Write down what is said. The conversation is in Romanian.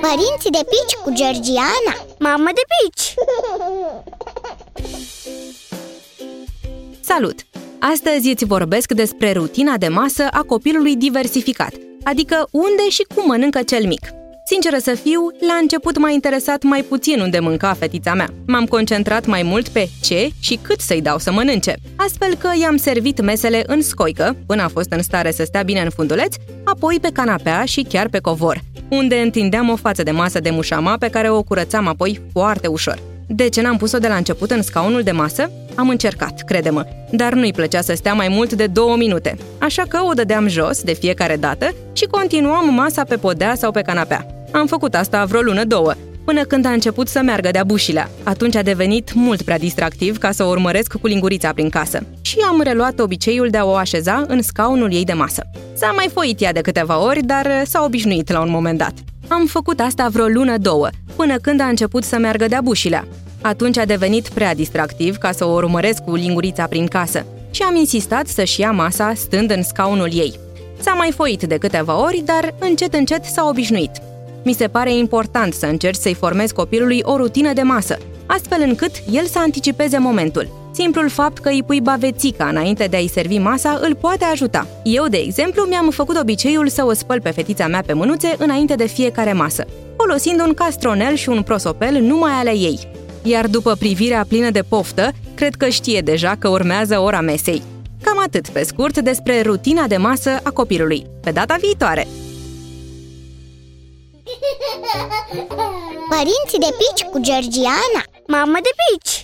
Părinții de pici cu Georgiana Mamă de pici! Salut! Astăzi îți vorbesc despre rutina de masă a copilului diversificat, adică unde și cum mănâncă cel mic. Sinceră să fiu, la început m-a interesat mai puțin unde mânca fetița mea. M-am concentrat mai mult pe ce și cât să-i dau să mănânce, astfel că i-am servit mesele în scoică, până a fost în stare să stea bine în funduleț, apoi pe canapea și chiar pe covor, unde întindeam o față de masă de mușama pe care o curățam apoi foarte ușor. De ce n-am pus-o de la început în scaunul de masă? Am încercat, crede-mă, dar nu-i plăcea să stea mai mult de două minute, așa că o dădeam jos de fiecare dată și continuam masa pe podea sau pe canapea. Am făcut asta vreo lună, două, până când a început să meargă de-a bușilea. Atunci a devenit mult prea distractiv ca să o urmăresc cu lingurița prin casă. Și am reluat obiceiul de a o așeza în scaunul ei de masă. S-a mai foit ea de câteva ori, dar s-a obișnuit la un moment dat. Am făcut asta vreo lună, două, până când a început să meargă de-a bușilea. Atunci a devenit prea distractiv ca să o urmăresc cu lingurița prin casă și am insistat să-și ia masa stând în scaunul ei. S-a mai foit de câteva ori, dar încet încet s-a obișnuit. Mi se pare important să încerci să-i formezi copilului o rutină de masă, astfel încât el să anticipeze momentul. Simplul fapt că îi pui bavețica înainte de a-i servi masa îl poate ajuta. Eu, de exemplu, mi-am făcut obiceiul să o spăl pe fetița mea pe mânuțe înainte de fiecare masă, folosind un castronel și un prosopel numai ale ei. Iar după privirea plină de poftă, cred că știe deja că urmează ora mesei. Cam atât pe scurt despre rutina de masă a copilului. Pe data viitoare! Părinții de pici cu Georgiana Mamă de pici!